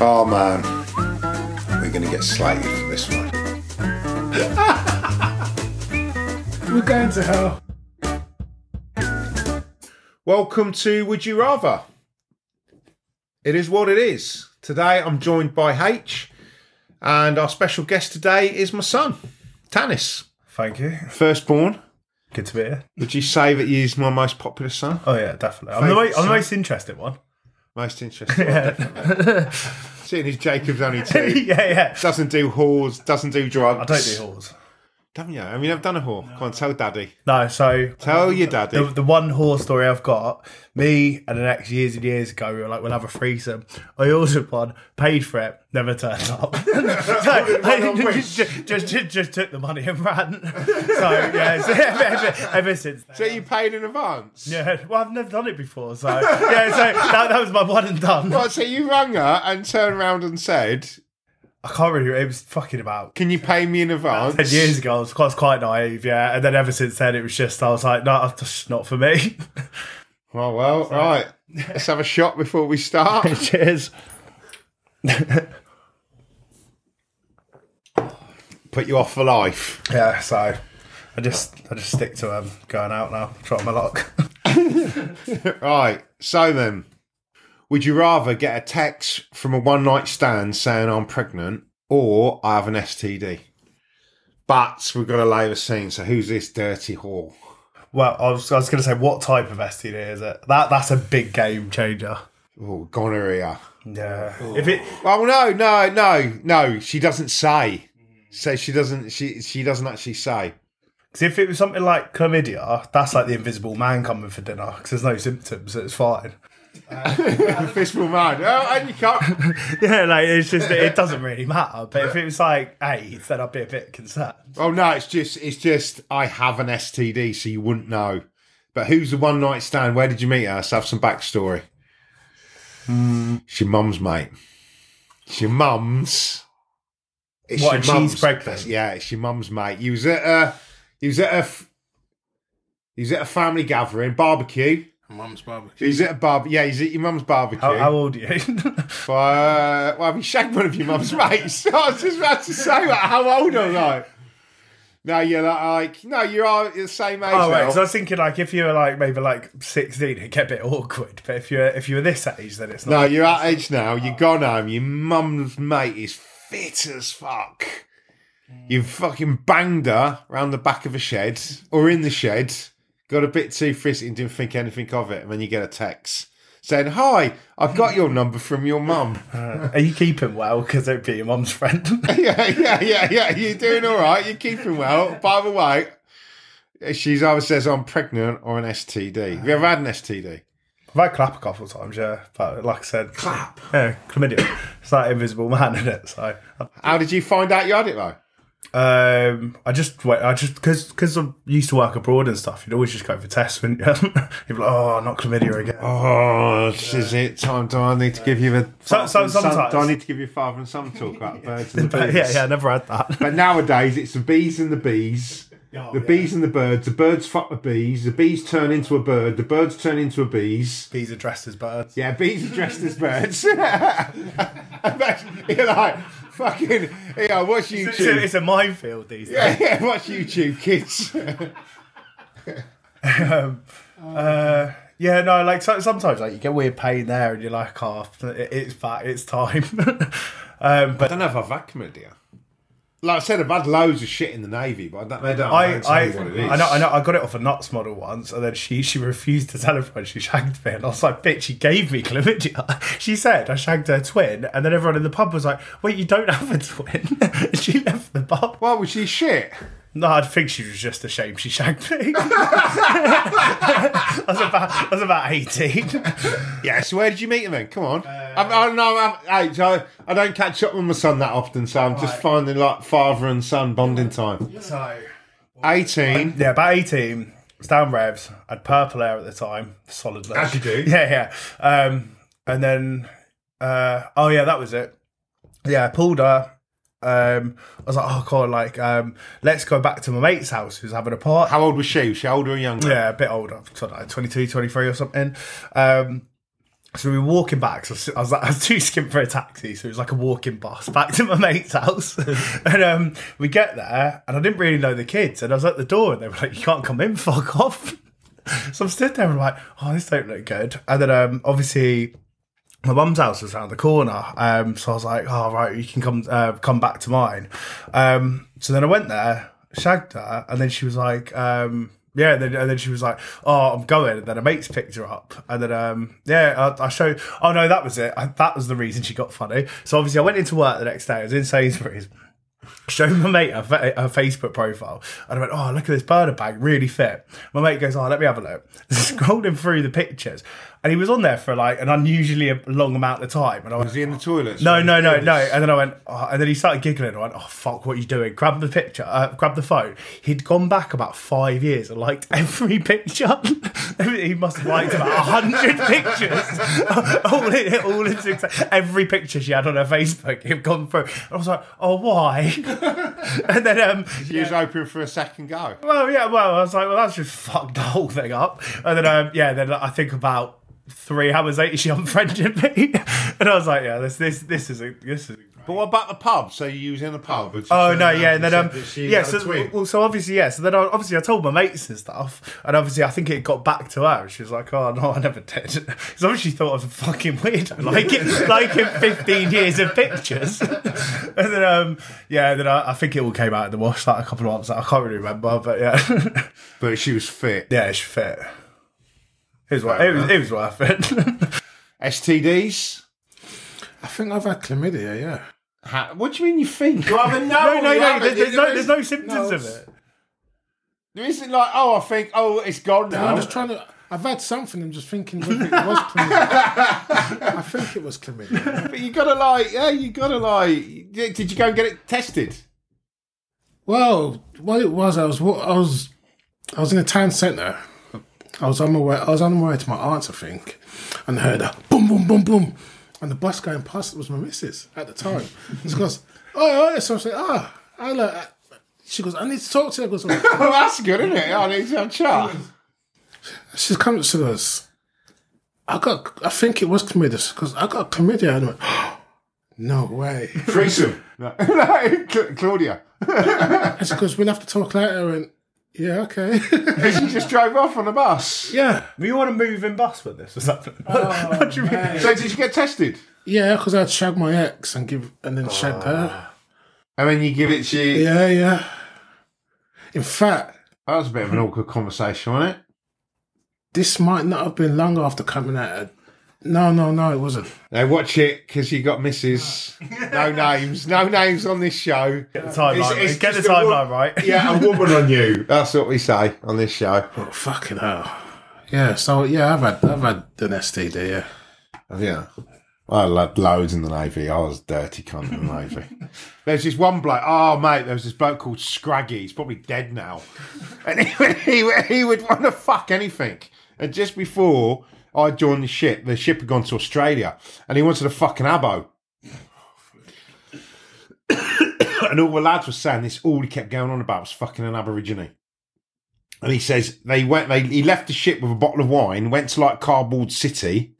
Oh man, we're gonna get slated for this one. We're going to hell. Welcome to Would You Rather. It is what it is. Today I'm joined by H, and our special guest today is my son, Tanis. Thank you. Firstborn. Good to be here. Would you say that he's my most popular son? Oh yeah, definitely. I'm the, Favourite mo- I'm the son? most interested one. Most interesting. definitely. Seeing as Jacob's only two, yeah, yeah. doesn't do whores, doesn't do drugs. I don't do halls. Haven't you? I mean, I've done a whore. Come on, tell daddy. No, so Tell your daddy. the, the one horror story I've got, me and an ex years and years ago, we were like, we'll have a threesome. I ordered one, paid for it, never turned up. so I just, just, just, just took the money and ran. So yeah, so ever, ever, since then. so you paid in advance? Yeah, well, I've never done it before, so yeah, so that, that was my one and done. What, so you rang her and turned around and said, I can't really. It was fucking about "Can you pay me in advance?" ten years ago. I was quite, quite naive, yeah. And then ever since then, it was just I was like, no, that's just not for me. Oh well, right. Let's have a shot before we start. Cheers. Put you off for life. Yeah, so I just I just stick to um, going out now, try my luck. Right. So then, would you rather get a text from a one night stand saying I'm pregnant or I have an STD? But we've got to lay the scene. So who's this dirty whore? well, I was, I was going to say, what type of STD is it? That that's a big game changer. Oh, gonorrhea. Yeah, if it Oh no, no, no, no. She doesn't say. So she doesn't. She she doesn't actually say. Cause if it was something like chlamydia, that's like the invisible man coming for dinner because there's no symptoms, so it's fine. Fistful man. Oh, and you can't. Yeah, like it's just it doesn't really matter. But if it was like AIDS, then I'd be a bit concerned. Oh no, it's just it's just I have an STD, so you wouldn't know. But who's the one night stand? Where did you meet her? Let's have some backstory. Hmm. It's your mum's mate. It's your mum's. It's What, your and she's mum's- pregnant? Yeah, it's your mum's mate. You was at a, you was at a, you was at a family gathering barbecue. Mum's barbecue. He's at a bar. Yeah, he's at your mum's barbecue. How, how old are you? Uh, well, have you shagged one of your mum's mates? I was just about to say, like, how old are I? No, you're like, like, no, you are the same age oh now. right, so I was thinking like if you were like maybe like sixteen, it'd get a bit awkward. But if you're if you were this age, then it's not. no, not. you're at age now. You've gone home. Your mum's mate is fit as fuck. You've fucking banged her around the back of a shed or in the shed. Got a bit too frisky and didn't think anything of it. And then you get a text saying, "Hi, I've got your number from your mum." Uh, are you keeping well? Because it'd be your mum's friend. yeah, yeah, yeah, yeah. You're doing all right. You're keeping well. By the way, she's either says I'm pregnant or an STD. Have you ever had an STD? I've had clap a couple of times, yeah. But like I said, Clap. yeah, chlamydia. It's that invisible man in it. So How did you find out you had it though? Um, I just wait. I just because because I used to work abroad and stuff. You'd always just go for tests, wouldn't you? You'd be like, oh, not chlamydia again. Oh, this is it time? Do I need to give you the? So- so- father son- sometimes. Do I need to give you father and son talk about the birds and the bees? yeah, yeah, I never had that. But nowadays it's the bees and the bees. Oh, the yeah. bees and the birds. The birds fuck the bees. The bees turn into a bird. The birds turn into a bees. Bees are dressed as birds. Yeah, bees are dressed as birds. You're like, fucking, yeah, watch It's a, YouTube. it's a minefield these days. Yeah, watch YouTube, kids. um, uh, yeah, no, like so, sometimes like you get weird pain there, and you're like, oh, it, it's back, it's time. um, I but don't know if I've had chlamydia. Like I said, I've had loads of shit in the Navy, but I don't, they don't, I, don't tell I, me what it is. I know, I know, I got it off a nuts model once, and then she she refused to tell everyone she shagged me, and I was like, bitch, she gave me chlamydia. She said I shagged her twin, and then everyone in the pub was like, wait, you don't have a twin? and she left the pub. Why was she shit? No, I think she was just ashamed she shagged me. I was about, I was about eighteen. Yeah, so where did you meet him then? Come on. Uh, I, I don't know. I, I, I don't catch up with my son that often, so I'm just Right. finding like father and son bonding time. So 18. Yeah, about 18. It's down revs. I had purple hair at the time. Solid look. As you do. Yeah, yeah. Um, and then, uh, oh yeah, that was it. Yeah, I pulled her. Um, I was like, oh god, like, um, let's go back to my mate's house who's having a party. How old was she? Was she older or younger? Yeah, a bit older, sort of like 22, 23 or something. Um, So we were walking back. So I was, like, I was too skimp for a taxi, so it was like a walking bus back to my mate's house. and um, we get there, and I didn't really know the kids. And I was at the door, and they were like, "You can't come in, fuck off." so I'm stood there and I'm like, "Oh, this don't look good." And then um, obviously my mum's house was around the corner. Um, so I was like, "Oh, right, you can come uh, come back to mine." Um, so then I went there, shagged her, and then she was like. Um, yeah, and then, and then she was like, "Oh, I'm going." And then a mate's picked her up, and then um, yeah, I, I showed. Oh no, that was it. I, that was the reason she got funny. So obviously, I went into work the next day. I was in Sainsbury's. Showed my mate her, her Facebook profile, and I went, "Oh, look at this burner bag, really fit." My mate goes, "Oh, let me have a look." Scrolling through the pictures, and he was on there for like an unusually long amount of time, and I Was he in the toilets? no, no, no, no. And then I went, oh, and then he started giggling. I went, oh, fuck, what are you doing? Grab the picture, uh, grab the phone. He'd gone back about five years and liked every picture. he must have liked about a hundred pictures. all in, all in success. Every picture she had on her Facebook, he'd gone through. I was like, oh, why? and then, um, He was hoping for a second go. well, yeah, well, I was like, well, that's just fucked the whole thing up. And then, um, yeah, then I think about three hours later, she unfriended me, and I was like, yeah, this, this, this is a, this is. A, But what about the pub? So you was in the pub? Oh no, yeah, and then um, yeah, so well, so obviously, yeah, so then I, obviously I told my mates and stuff, and obviously I think it got back to her. She was like, "Oh no, I never did," because obviously she thought I was a fucking weirdo, like it, like in fifteen years of pictures, and then um, yeah, then I, I think it all came out in the wash like a couple of months. I can't really remember, but yeah, but she was fit. yeah, she fit. It was, wor- it was, it was worth it. STDs? I think I've had chlamydia, yeah. Ha- what do you mean you think? You haven't no, known. no, you no, haven't. there's, there's no, there's no symptoms no, of it. There isn't like, oh, I think, oh, it's gone now. I'm just trying to. I've had something. I'm just thinking whether it was chlamydia. I think it was chlamydia. But you gotta like, yeah, you gotta like. Did you go and get it tested? Well, what it was, I was wa- I was I was in a town centre. I was on my way. I was on my way to my aunt's, I think, and I heard a boom, boom, boom, boom, and the bus going past was my missus at the time. she goes, "Oh, oh," so I said, "Ah, I like." She goes, "I need to talk to you." I goes, Oh, that's good, isn't it? I need to have a chat. She comes to us. I got. I think it was chlamydia because I got chlamydia. And I went, no way. Threesome. No, no, Cla- Claudia. And she goes, we'll have to talk later. And yeah, okay. And she just drove off on a bus. yeah, We want to move in bus with this or something. what do you oh, mean? So did you get tested? yeah, because I'd shag my ex and give and then shag ah. her. And then you give it to you. Yeah, yeah. In fact, That was a bit of an awkward conversation, wasn't it? this might not have been long after coming out. No, no, no, it wasn't. Now watch it because you got misses. No names. No names on this show. Get the timeline, It's- it's get the just a wo- timeline right. Yeah, a woman on you. That's what we say on this show. Oh, fucking hell. Yeah, so yeah, I've had I've had an STD. Yeah. Yeah. I had loads in the Navy. I was a dirty cunt in the Navy. There's this one bloke. Oh, mate, there was this bloke called Scraggy. He's probably dead now. And he, would- he, would- he would want to fuck anything. And just before I joined the ship, the ship had gone to Australia and he wanted a fucking abo. and all the lads were saying this, all he kept going on about was fucking an Aborigine. And he says they went, they, he left the ship with a bottle of wine, went to like Cardboard City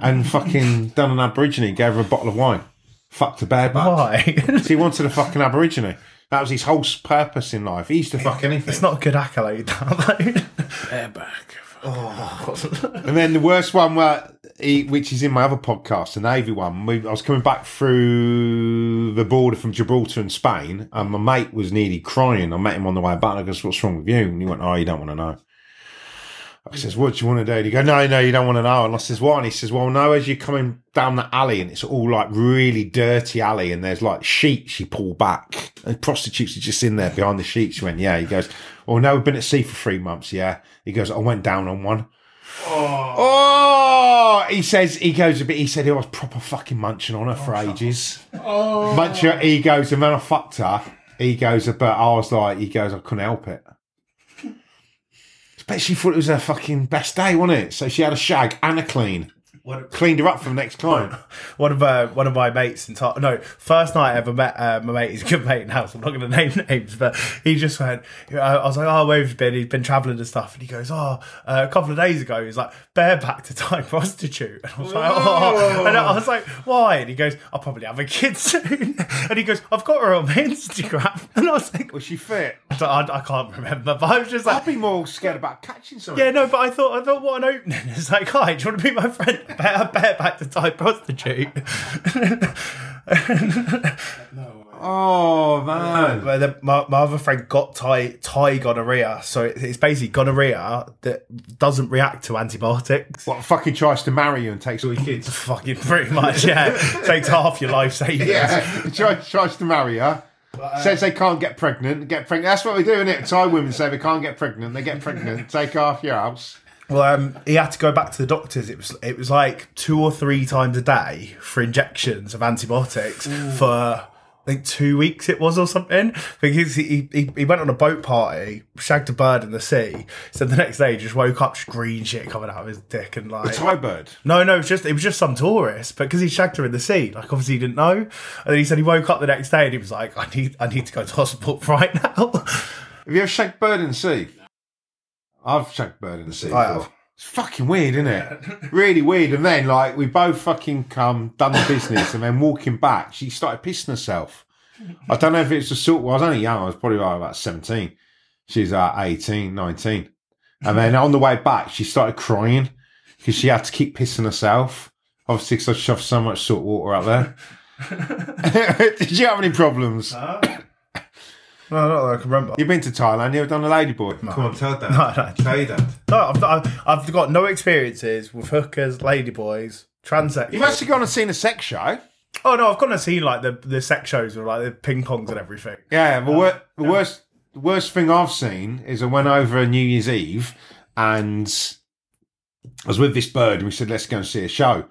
and fucking done an Aborigine, gave her a bottle of wine. Fucked a bareback. Why? So he wanted a fucking Aborigine. That was his whole purpose in life. He used to fuck anything. it's not a good accolade, that, Bareback. Oh. And then the worst one, where he, which is in my other podcast, the Navy one. We, I was coming back through the border from Gibraltar and Spain, and my mate was nearly crying. I met him on the way back. I goes, "What's wrong with you?" And he went, "Oh, you don't want to know." I says, "What do you want to do?" And he go, "No, no, you don't want to know." And I says, "What?" And he says, "Well, no, as you're coming down the alley, and it's all like really dirty alley, and there's like sheets you pull back, and prostitutes are just in there behind the sheets." She went, "Yeah." He goes, "Well, no, we've been at sea for three months." Yeah. He goes, "I went down on one." Oh. oh, he says he goes a bit. He said he was proper fucking munching on her for oh, ages. Oh, munching. He goes, and then I fucked her. He goes, but I was like, he goes, I couldn't help it. But she thought it was her fucking best day, wasn't it? So she had a shag and a clean. What, Cleaned her up for the next client. one of uh, one of my mates in no first night I ever met uh, my mate. He's a good mate now, so I'm not going to name names. But he just went. I was like, "Oh, where have you been?" He's been travelling and stuff, and he goes, "Oh, uh, a couple of days ago, he's like bareback to Thai prostitute." And I was like, "Oh," and I was like, "Why?" And he goes, "I'll probably have a kid soon." And he goes, "I've got her on my Instagram," and I was like, Was she fit? I, I can't remember, but I was just like, I'd be more scared about catching something. yeah, no, but I thought I thought what an opening. It's like, hi, do you want to be my friend? Bear, bear back to Thai prostitute. Oh man. But then my, my other friend got Thai Thai gonorrhea, so it, it's basically gonorrhea that doesn't react to antibiotics. What fucking tries to marry you and takes all your kids? Fucking pretty much, yeah. Takes half your life savings. Yeah, tries, tries to marry her. Says they can't get pregnant. Get pregnant. That's what we do, isn't it? Thai women say they can't get pregnant. They get pregnant. Take half your house. Well, um, he had to go back to the doctors. It was it was like two or three times a day for injections of antibiotics for I think two weeks it was or something. Because he, he he went on a boat party, shagged a bird in the sea. So the next day, he just woke up, just green shit coming out of his dick and like. A Thai bird. No, no, it was just it was just some tourist, but because he shagged her in the sea, like obviously he didn't know. And then he said he woke up the next day and he was like, "I need, I need to go to hospital right now." Have you ever shagged bird in the sea? I've shagged bird in the sea. I before. have. It's fucking weird, isn't it? really weird. And then, like, we both fucking come, done the business, and then walking back, she started pissing herself. I don't know if it's the sort. Well, I was only young. I was probably like about seventeen. She's like 18, 19. And then on the way back, she started crying because she had to keep pissing herself. Obviously, because I shoved so much salt water out there. Did you have any problems? no, not that I can remember. You've been to Thailand. you've done a ladyboy? Come on, tell that. No, no. Say that. No, I've, I've, I've got no experiences with hookers, ladyboys, transsexuals. You've actually gone and seen a sex show. oh no, I've gone and seen like the the sex shows with like the ping pongs and everything. Yeah, the, wor- the worst the worst thing I've seen is I went over a New Year's Eve and I was with this bird and we said, let's go and see a show.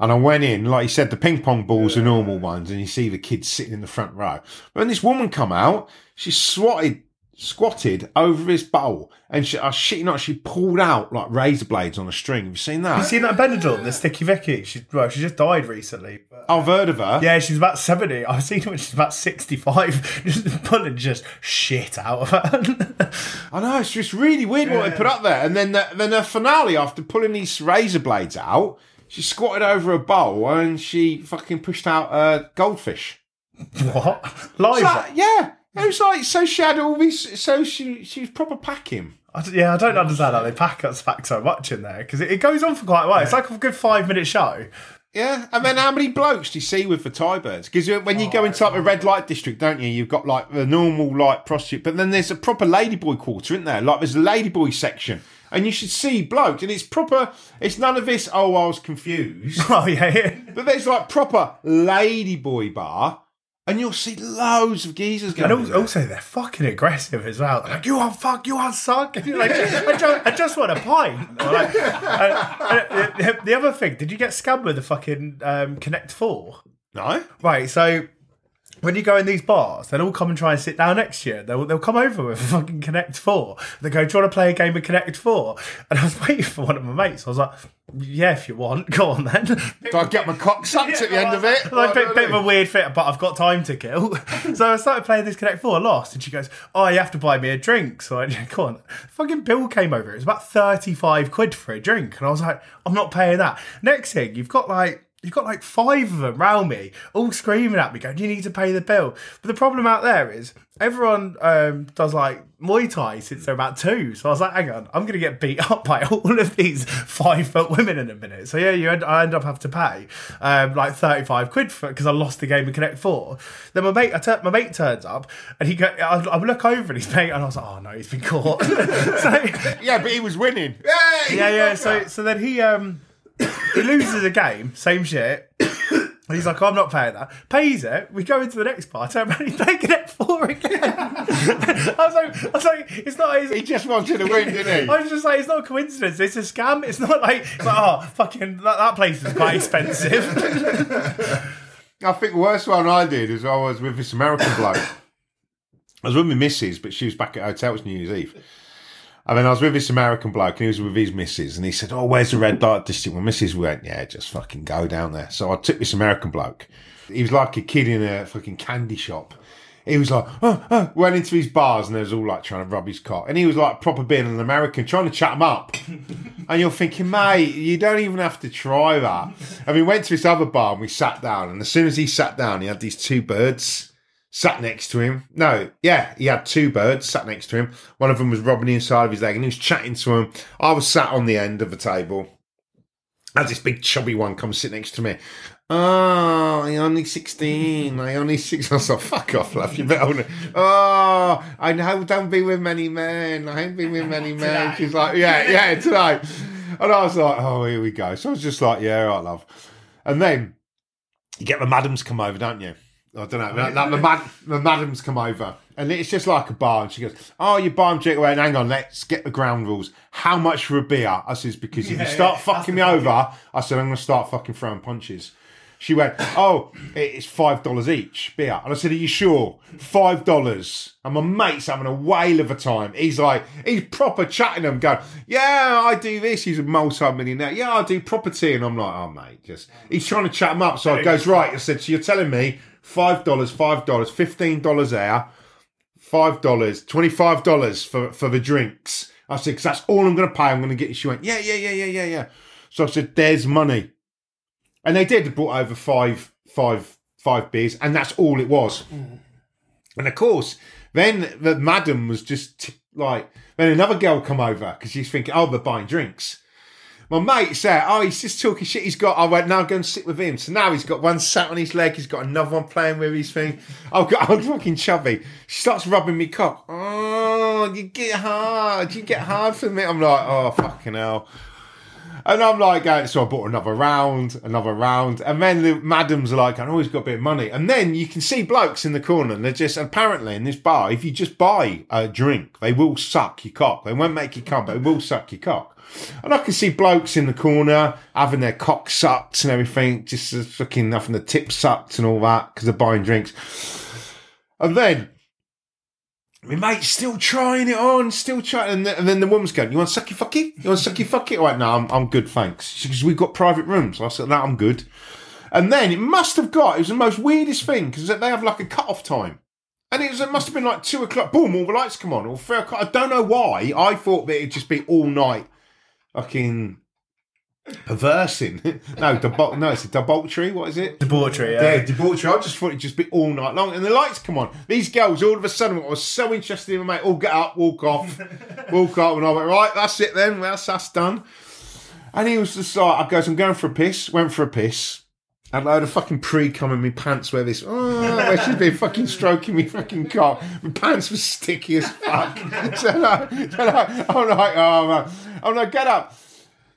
And I went in, like you said, the ping pong balls are normal ones, and you see the kids sitting in the front row. But when this woman come out, she swatted, squatted over his bowl, and she, I shit you not, she pulled out like razor blades on a string. Have you seen that? Have You seen that Benidorm, the Sticky Vicky? She well, she just died recently. But... I've heard of her. Yeah, she's about seventy. I've seen her when she's about sixty-five, just pulling just shit out of her. I know it's just really weird what they put up there. And then the, then the finale, after pulling these razor blades out, she squatted over a bowl and she fucking pushed out a goldfish. what? Live? Like, yeah, it was like so she had all these. So she she was proper packing. I d- yeah, I don't understand how they pack us back so much in there because it, it goes on for quite a while. It's like a good five-minute show. Yeah, and then how many blokes do you see with the Thai birds? Because when you go into like a red light district, don't you? You've got like the normal like prostitute, but then there's a proper ladyboy quarter, isn't there? Like there's a ladyboy section, and you should see blokes, and it's proper. It's none of this. Oh, I was confused. Oh yeah. But there's like proper ladyboy bar, and you'll see loads of geezers going. And also, also they're fucking aggressive as well. They're like, you want fuck, you want suck. Like, I just, I just want a pint. Like, uh, uh, the, the other thing, did you get scammed with the fucking um, Connect Four? no. Right, so when you go in these bars, they'll all come and try and sit down next to you. They'll, they'll come over with a fucking Connect 4. They go, Do you want to play a game of Connect 4? And I was waiting for one of my mates. I was like, Yeah, if you want, go on then. Do I get my cock sucked at the end of it? Like, bit, bit of a weird fit, but I've got time to kill. so I started playing this Connect 4, lost, and she goes, Oh, you have to buy me a drink. So I Go on. Fucking bill came over. It was about 35 quid for a drink. And I was like, I'm not paying that. Next thing, you've got like, You've got like five of them round me, all screaming at me, going, "You need to pay the bill." But the problem out there is everyone um, does like Muay Thai since they're about two. So I was like, "Hang on, I'm going to get beat up by all of these five foot women in a minute." So yeah, you end, I end up having to pay um, like thirty five quid for because I lost the game of Connect Four. Then my mate, I tur- my mate turns up and he go, I, I look over and he's paying, and I was like, "Oh no, he's been caught." so Yeah, but he was winning. yeah, yeah. So so then he um he loses a game, same shit. And he's like, I'm not paying that. Pays it. We go into the next part. Around, he's taking it for again. I was like, I was like, it's not. It's, He just wanted to win, didn't he? I was just like, it's not a coincidence. It's a scam. It's not like, it's like oh, fucking, that, that place is quite expensive. I think the worst one I did is I was with this American bloke. I was with my missus, but she was back at hotel. It was New Year's Eve. And then I was with this American bloke and he was with his missus and he said, Oh, where's the red light district? My missus went, Yeah, just fucking go down there. So I took this American bloke. He was like a kid in a fucking candy shop. He was like, oh, oh, went into his bars and they was all like trying to rub his cock. And he was like proper being an American, trying to chat him up. and you're thinking, mate, you don't even have to try that. And we went to this other bar and we sat down. And as soon as he sat down, he had these two birds sat next to him. No, yeah, he had two birds sat next to him. One of them was rubbing the inside of his leg and he was chatting to him. I was sat on the end of the table. As this big chubby one comes sit next to me. Oh, I only 16. I only 6. I was like, fuck off, love. You better. Only... Oh, ah, I know, don't be with many men. I ain't been with many men. She's like, yeah, yeah, tonight. And I was like, oh, here we go. So I was just like, yeah, all right, love. And then you get the madams come over, don't you? I don't know. Like, the, mad, the madams come over, and it's just like a bar. And she goes, "Oh, you buy them drink away." And hang on, let's get the ground rules. How much for a beer? I says because if you start fucking me over, I said I'm going to start fucking throwing punches. She went, "Oh, it's five dollars each beer," and I said, "Are you sure? Five dollars?" And my mate's having a whale of a time. He's like, he's proper chatting them, going, "Yeah, I do this." He's a multi-millionaire. Yeah, I do property, and I'm like, "Oh, mate, just." He's trying to chat him up, so I goes, "Right," I said, "So you're telling me five dollars, five dollars, fifteen dollars there, five dollars, twenty-five dollars for for the drinks?" I said, "Cause that's all I'm going to pay. I'm going to get you." She went, "Yeah, yeah, yeah, yeah, yeah, yeah." So I said, "There's money." And they did. Brought over five, five, five beers, and that's all it was. Mm. And of course, then the madam was just t- like, then another girl come over because she's thinking, oh, they're buying drinks. My mate said, oh, he's just talking shit. He's got, I went, now go and sit with him. So now he's got one sat on his leg. He's got another one playing with his thing. I've got, I'm fucking chubby. She starts rubbing me cock. Oh, you get hard. You get hard for me. I'm like, oh, fucking hell. And I'm like, going, so I bought another round, another round. And then the madams are like, I always got a bit of money. And then you can see blokes in the corner and they're just, apparently in this bar, if you just buy a drink, they will suck your cock. They won't make you come, but they will suck your cock. And I can see blokes in the corner having their cock sucked and everything, just fucking having the tip sucked and all that because they're buying drinks. And then my mate's still trying it on, still trying. And, and then the woman's going, You want sucky fucky? You want sucky fucky? I went, No, I'm, I'm good, thanks. Goes, We've got private rooms. I said, No, I'm good. And then it must have got, it was the most weirdest thing because they have like a cut off time. And it, was, it must have been like two o'clock. Boom, all the lights come on. Or o'clock. I don't know why. I thought that it'd just be all night fucking perversing. no, debau- no, it's a debauchery. What is it? Debauchery, yeah. Yeah, debauchery. I just thought it'd just be all night long. And the lights come on. These girls, all of a sudden, I was so interested in my mate, all get up, walk off, walk up. And I went, right, that's it then. That's, that's done. And he was just like, I goes, I'm going for a piss. Went for a piss. I had a load of fucking pre cum in my pants where this, oh, where she's been fucking stroking me fucking cock. My pants were sticky as fuck. so, like, so like, I'm like, oh man. I'm like, get up.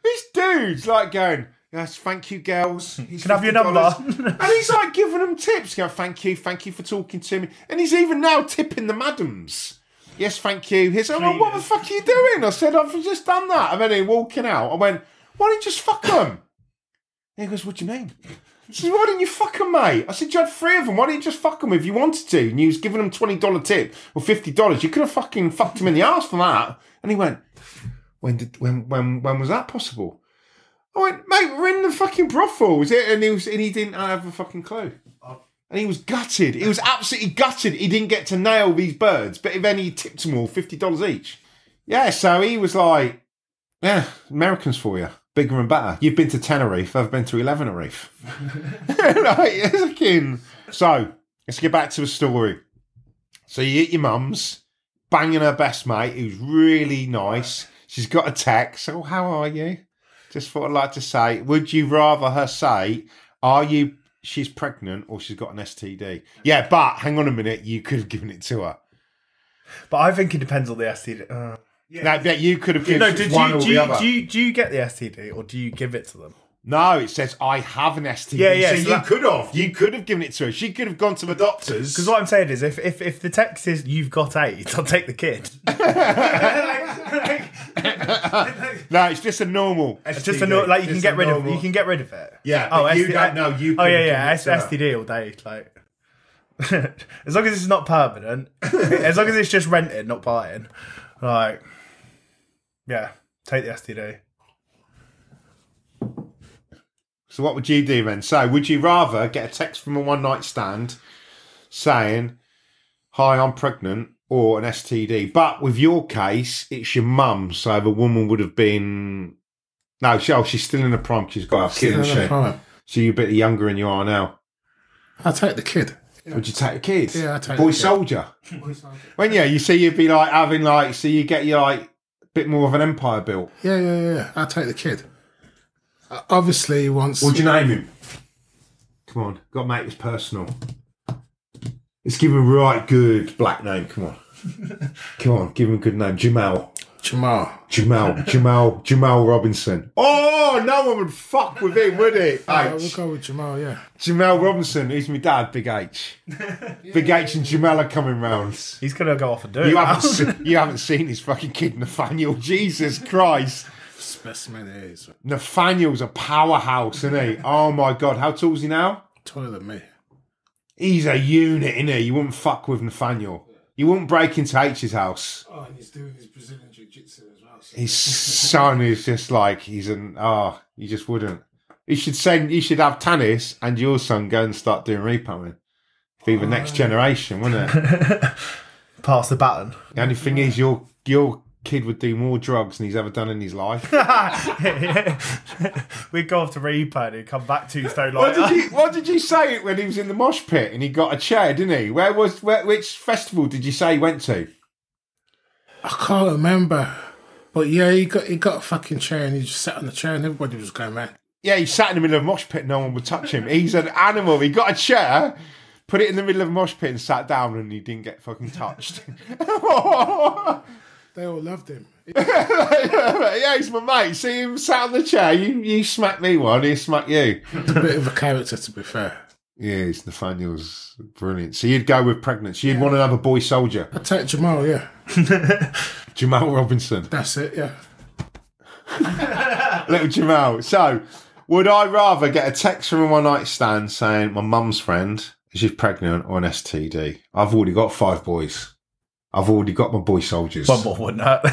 This dude's like going, yes, thank you, girls. He's Can I have your number? and he's like giving them tips. Go, thank you, thank you for talking to me. And he's even now tipping the madams. Yes, thank you. He's like, oh, what the fuck are you doing? I said, I've just done that. And then he walking out. I went, why didn't you just fuck them? And he goes, what do you mean? I said, why didn't you fuck them, mate? I said, you had three of them. Why didn't you just fuck them if you wanted to? And you was giving them $20 tip or $50. You could have fucking fucked him in the ass for that. And he went, when did, when, when, when was that possible? I went, mate, we're in the fucking brothel, was it? And he was, and he didn't have a fucking clue. Oh. And he was gutted. He was absolutely gutted. He didn't get to nail these birds, but then he tipped them all fifty dollars each. Yeah, so he was like, "Yeah, Americans for you, bigger and better." You've been to Tenerife. I've been to Eleven Reef. like, fucking- So let's get back to the story. So you eat your mum's banging her best mate, who's really nice. She's got a text. Oh, how are you? Just thought I'd like to say, would you rather her say, "Are you?" She's pregnant or she's got an STD. Yeah, but hang on a minute, you could have given it to her. But I think it depends on the STD. Uh, That, that you could have given no, did one you, or do, the you, other. do, you, do you get the STD or do you give it to them? No, it says I have an STD. Yeah, yeah, So, so you that- could have. You could have given it to her. She could have gone to the doctors. Because what I'm saying is, if, if if the text is you've got AIDS, I'll take the kid. no, it's just a normal. It's just a no, like you can get rid of you can get rid of it. Yeah, Oh, you STD don't know. You Oh yeah, yeah. given it S- STD all day, like. as long as it's not permanent, as long as it's just renting, not buying, like Yeah, take the STD. So what would you do then? So would you rather get a text from a one night stand saying, "Hi, I'm pregnant," or an STD? But with your case, it's your mum, so the woman would have been. No, she, oh, she's still in the prime. She's got a kid, Still in isn't the she? prime. So you're a bit younger than you are now. I'll take the kid. Would you take the kid? Yeah, I'd take Boy the kid. soldier. When yeah, you see, you'd be like having like, so you get your like bit more of an empire built. Yeah, yeah, yeah. I'll take the kid. Uh, obviously, once. What'd you name him? Come on, got to make this personal. Let's give him a right good black name. Come on, come on, give him a good name. Jamal, Jamal. Jamal, Jamal, Jamal Robinson. Oh, no one would fuck with him, would it? Yeah, we'll H. go with Jamal, yeah. Jamal Robinson. He's my dad, Big H. Big H and Jamal are coming round. He's gonna go off and do it. You now. haven't, se- you haven't seen his fucking kid, Nathaniel. Jesus Christ. Specimen it is. Nathaniel's a powerhouse, isn't he? Oh my God. How tall is he now? Taller than me. He's a unit, isn't he? You wouldn't fuck with Nathaniel. You wouldn't break into H's house. Oh, and he's doing his Brazilian Jiu Jitsu as well. So. His son is just like, he's an, ah, you just wouldn't. You should send, you should have Tanis and your son go and start doing repoing. Be the next generation, wouldn't it? Pass the baton. The only thing is, your your kid would do more drugs than he's ever done in his life. We'd go off to repo and he'd come back two stone What did you What did you say when he was in the mosh pit and he got a chair? Didn't he? Where was where, which festival did you say he went to? I can't remember. But yeah, he got he got a fucking chair and he just sat on the chair and everybody was going mad. Yeah, he sat in the middle of a mosh pit. No one would touch him. He's an animal. He got a chair, put it in the middle of a mosh pit, and sat down, and he didn't get fucking touched. They all loved him. yeah, he's my mate. See him sat on the chair. You you smack me one, he smack you. He's a bit of a character, to be fair. Yeah, it's Nathaniel's brilliant. So you'd go with pregnancy. You'd want another boy soldier, I'd take Jamal, yeah. Jamal Robinson. That's it, yeah. little Jamal. So, would I rather get a text from a one night stand saying my mum's friend she's pregnant or an STD? I've already got five boys. I've already got my boy soldiers. One more wouldn't hurt.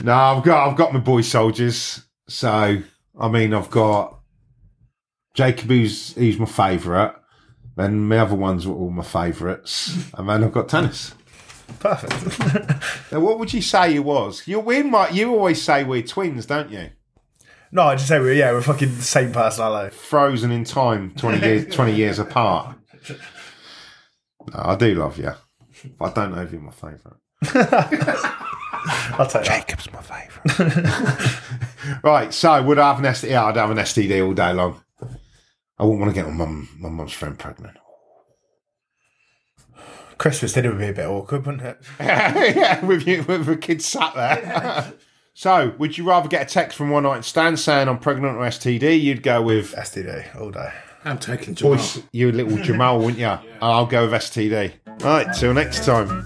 No, I've got I've got my boy soldiers. So I mean, I've got Jacob, who's who's my favourite. Then my other ones were all my favourites, and then I've got Tanis. Perfect. Now, what would you say you was? You we might you always say we're twins, don't you? no, I just say we're yeah, we're fucking the same personality. frozen in time 20 years 20 years apart no, i do love you but i don't know if you're my favourite I'll take that. jacob's my favourite right so would i have an std yeah i'd have an std all day long i wouldn't want to get my mum my mum's friend pregnant Christmas dinner would be a bit awkward, wouldn't it? yeah with you with the kids sat there so would you rather get a text from one night and stand saying i'm pregnant or std you'd go with STD all day. I'm taking Jamal. you little jamal wouldn't you i'll go with std All right, till next time